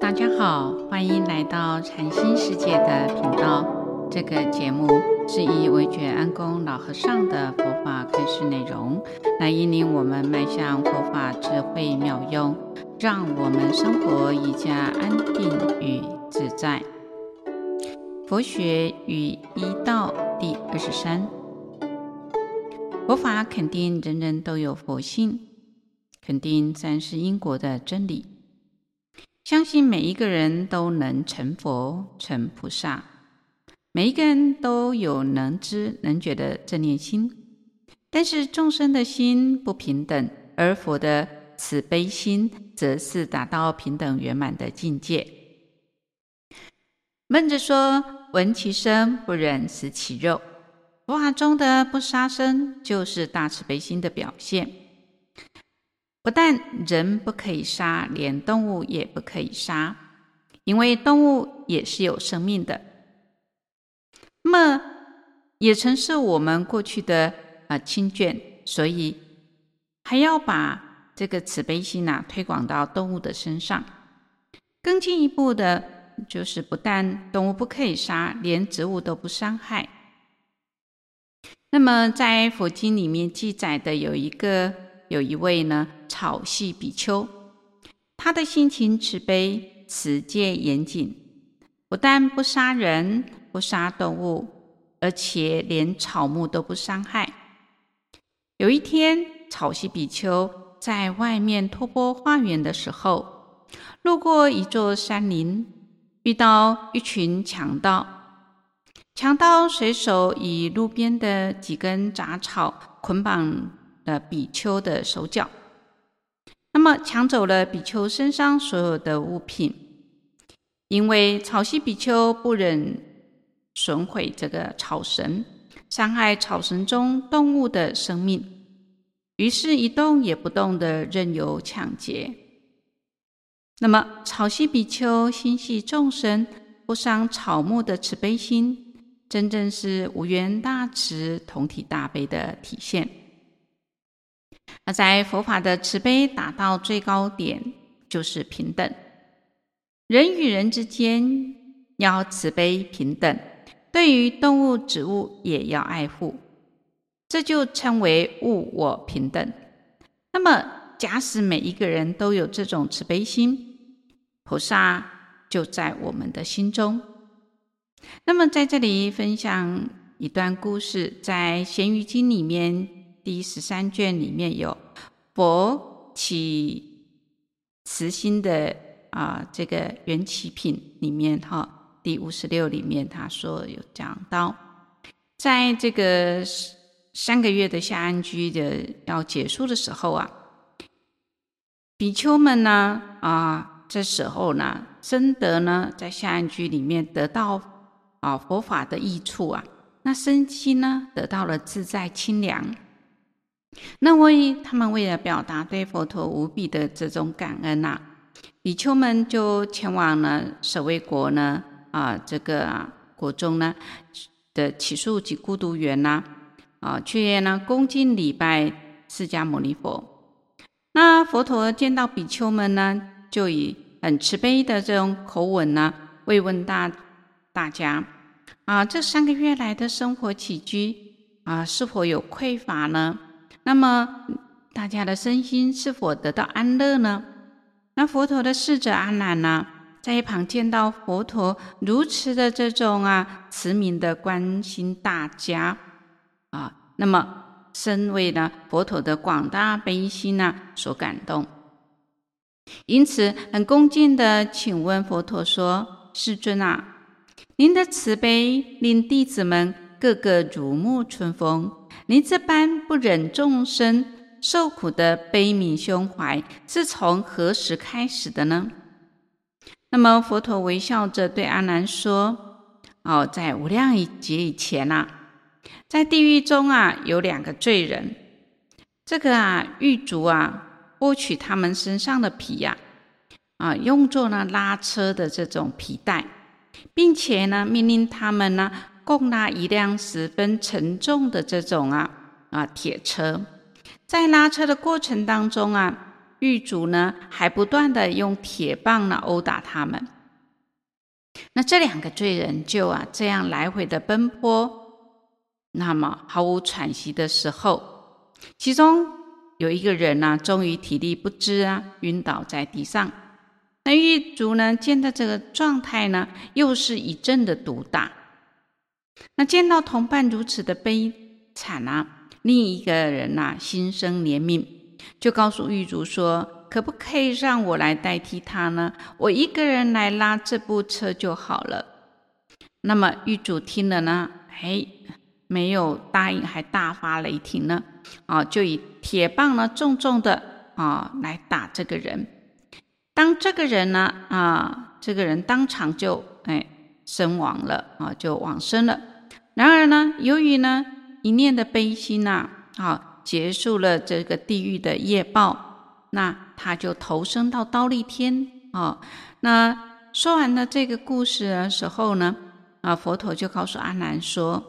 大家好，欢迎来到禅心世界的频道。这个节目是以惟觉安公老和尚的佛法开示内容，来引领我们迈向佛法智慧妙用，让我们生活愈加安定与自在。佛学与医道第二十三，佛法肯定人人都有佛性，肯定三世因果的真理，相信每一个人都能成佛、成菩萨，每一个人都有能知能觉的正念心。但是众生的心不平等，而佛的慈悲心则是达到平等圆满的境界。孟子说：“闻其声，不忍食其肉。”佛法中的不杀生，就是大慈悲心的表现。不但人不可以杀，连动物也不可以杀，因为动物也是有生命的。那么，也曾是我们过去的啊亲眷，所以还要把这个慈悲心呐推广到动物的身上，更进一步的。就是不但动物不可以杀，连植物都不伤害。那么在佛经里面记载的有一个有一位呢草系比丘，他的心情慈悲，持戒严谨，不但不杀人，不杀动物，而且连草木都不伤害。有一天，草系比丘在外面托钵化缘的时候，路过一座山林。遇到一群强盗，强盗随手以路边的几根杂草捆绑了比丘的手脚，那么抢走了比丘身上所有的物品。因为草系比丘不忍损毁这个草绳，伤害草绳中动物的生命，于是，一动也不动的任由抢劫。那么，草系比丘心系众生，不伤草木的慈悲心，真正是无缘大慈、同体大悲的体现。那在佛法的慈悲达到最高点，就是平等。人与人之间要慈悲平等，对于动物、植物也要爱护，这就称为物我平等。那么，假使每一个人都有这种慈悲心，菩萨就在我们的心中。那么，在这里分享一段故事，在《咸鱼经》里面第十三卷里面有佛起慈心的啊，这个缘起品里面哈，第五十六里面他说有讲到，在这个三个月的下安居的要结束的时候啊，比丘们呢啊。这时候呢，真得呢，在下安居里面得到啊佛法的益处啊，那身心呢得到了自在清凉。那为他们为了表达对佛陀无比的这种感恩呐、比丘们就前往了舍卫国呢啊这个啊国中呢的只树及孤独园呐啊，去呢恭敬礼拜释迦牟尼佛。那佛陀见到比丘们呢，就以很慈悲的这种口吻呢，慰问大大家啊，这三个月来的生活起居啊，是否有匮乏呢？那么大家的身心是否得到安乐呢？那佛陀的侍者阿难呢，在一旁见到佛陀如此的这种啊慈悯的关心大家啊，那么深为呢佛陀的广大悲心呐、啊、所感动。因此，很恭敬地请问佛陀说：“世尊啊，您的慈悲令弟子们个个如沐春风。您这般不忍众生受苦的悲悯胸怀，是从何时开始的呢？”那么，佛陀微笑着对阿难说：“哦，在无量劫以前啊，在地狱中啊，有两个罪人，这个啊，狱卒啊。”剥取他们身上的皮呀，啊，用作呢拉车的这种皮带，并且呢命令他们呢共拉一辆十分沉重的这种啊啊铁车，在拉车的过程当中啊，狱卒呢还不断的用铁棒呢殴打他们。那这两个罪人就啊这样来回的奔波，那么毫无喘息的时候，其中有一个人呢、终于体力不支啊，晕倒在地上。那狱卒呢，见到这个状态呢，又是一阵的毒打。那见到同伴如此的悲惨啊，另一个人呐、心生怜悯，就告诉狱卒说。可不可以让我来代替他呢？我一个人来拉这部车就好了。那么狱卒听了呢，哎，没有答应，还大发雷霆呢，啊，就以铁棒呢重重的啊来打这个人。当这个人呢，啊，这个人当场就哎身亡了啊，就往生了。然而呢，由于呢一念的悲心呐，啊，结束了这个地狱的业报。那他就投生到忉利天啊。那说完了这个故事的时候呢，啊，佛陀就告诉阿难说：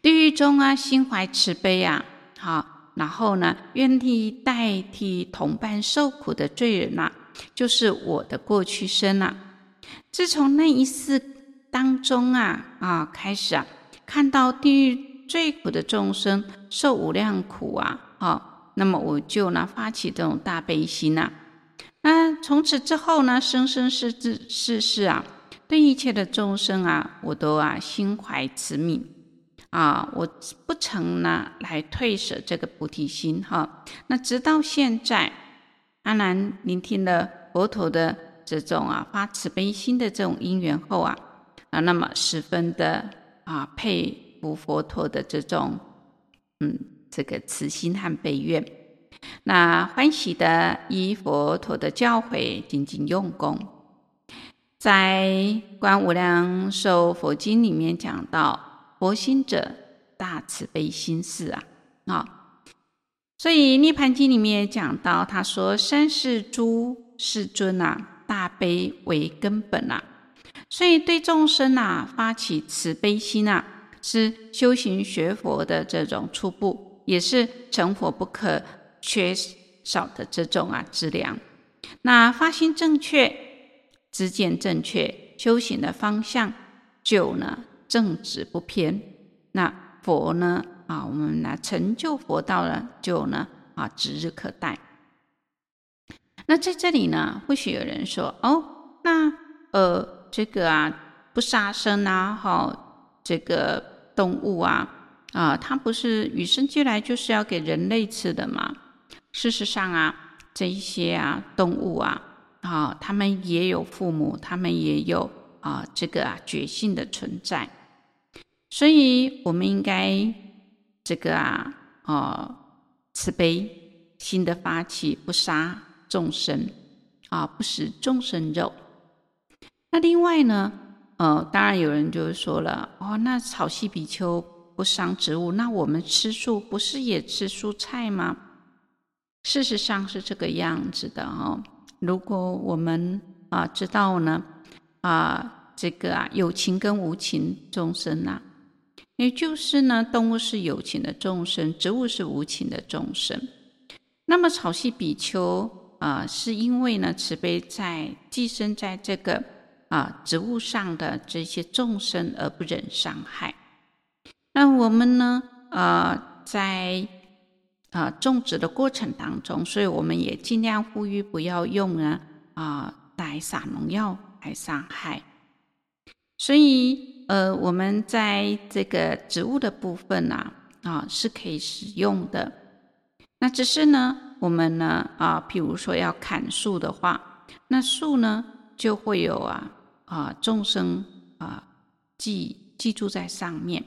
地狱中啊，心怀慈悲啊，好，然后呢，愿意代替同伴受苦的罪人呐、就是我的过去生呐、自从那一世当中啊啊开始啊，看到地狱最苦的众生受无量苦啊，好。那么我就呢发起这种大悲心呐、啊，那从此之后呢，生生世世世世啊，对一切的众生啊，我都啊心怀慈悯啊，我不曾呢来退舍这个菩提心哈。那直到现在，阿难聆听了佛陀的这种啊发慈悲心的这种因缘后啊啊，那么十分的啊佩服佛陀的这种嗯。这个慈心和悲愿，那欢喜的依佛陀的教诲，精进用功。在《观无量寿佛经》里面讲到，佛心者，大慈悲心事啊啊！所以《涅槃经》里面也讲到，他说：“三世诸世尊啊，大悲为根本啊。”所以对众生啊发起慈悲心啊，是修行学佛的这种初步。也是成佛不可缺少的这种啊资粮。那发心正确，知见正确，修行的方向就呢正直不偏。那佛呢啊，我们呢成就佛道呢，就呢啊指日可待。那在这里呢，或许有人说哦，那呃这个啊不杀生啊，好这个动物啊。啊，它不是与生俱来就是要给人类吃的吗？事实上啊，这一些啊动物啊，啊，它们也有父母，它们也有啊这个啊觉性的存在，所以我们应该这个啊啊慈悲心的发起，不杀众生啊，不食众生肉。那另外呢，呃，当然有人就说了，哦，那草系比丘。不伤植物，那我们吃素不是也吃蔬菜吗？事实上是这个样子的哦。如果我们啊知道呢啊这个啊有情跟无情众生呐、啊，也就是呢动物是有情的众生，植物是无情的众生。那么草系比丘啊，是因为呢慈悲在寄生在这个啊植物上的这些众生而不忍伤害。那我们呢？呃，在呃种植的过程当中，所以我们也尽量呼吁不要用呢啊、呃、来撒农药来伤害。所以呃，我们在这个植物的部分呢啊、是可以使用的。那只是呢，我们呢啊，譬如说要砍树的话，那树呢就会有啊啊众生啊记记住在上面。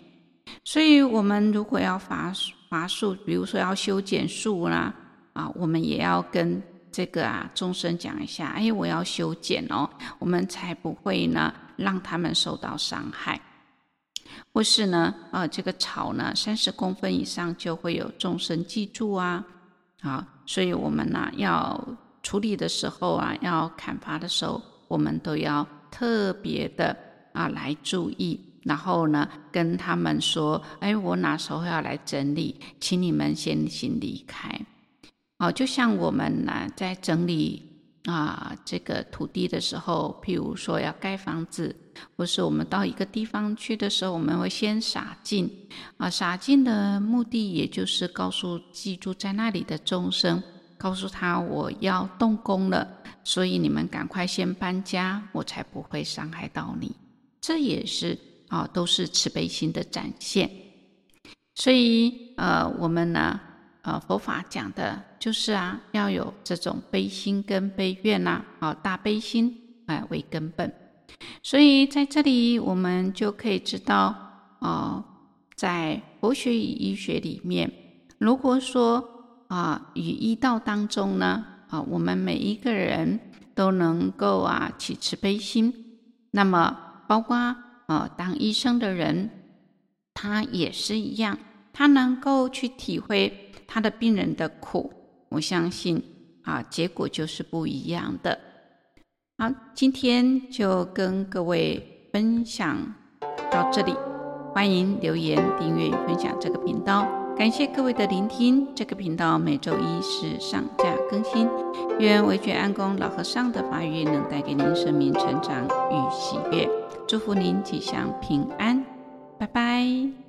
所以，我们如果要伐伐树，比如说要修剪树啦，啊，我们也要跟这个啊众生讲一下，哎，我要修剪哦，我们才不会呢让他们受到伤害。或是呢，啊，这个草呢三十公分以上就会有众生记住啊，啊，所以我们呢要处理的时候啊，要砍伐的时候，我们都要特别的啊来注意。然后呢，跟他们说：“哎，我哪时候要来整理，请你们先行离开。”哦，就像我们呢在整理啊这个土地的时候，譬如说要盖房子，或是我们到一个地方去的时候，我们会先撒净啊，撒净的目的也就是告诉寄住在那里的众生，告诉他我要动工了，所以你们赶快先搬家，我才不会伤害到你。这也是啊，都是慈悲心的展现。所以呃，我们呢。呃，佛法讲的就是啊，要有这种悲心跟悲愿呐，啊，大悲心啊为根本。所以在这里，我们就可以知道，啊，在佛学与医学里面，如果说啊，与医道当中呢，啊，我们每一个人都能够啊起慈悲心，那么包括啊当医生的人，他也是一样，他能够去体会。他的病人的苦，我相信啊，结果就是不一样的。好，今天就跟各位分享到这里，欢迎留言、订阅分享这个频道。感谢各位的聆听。这个频道每周一是上架更新。愿维觉安公老和尚的法语能带给您生命成长与喜悦。祝福您吉祥平安，拜拜。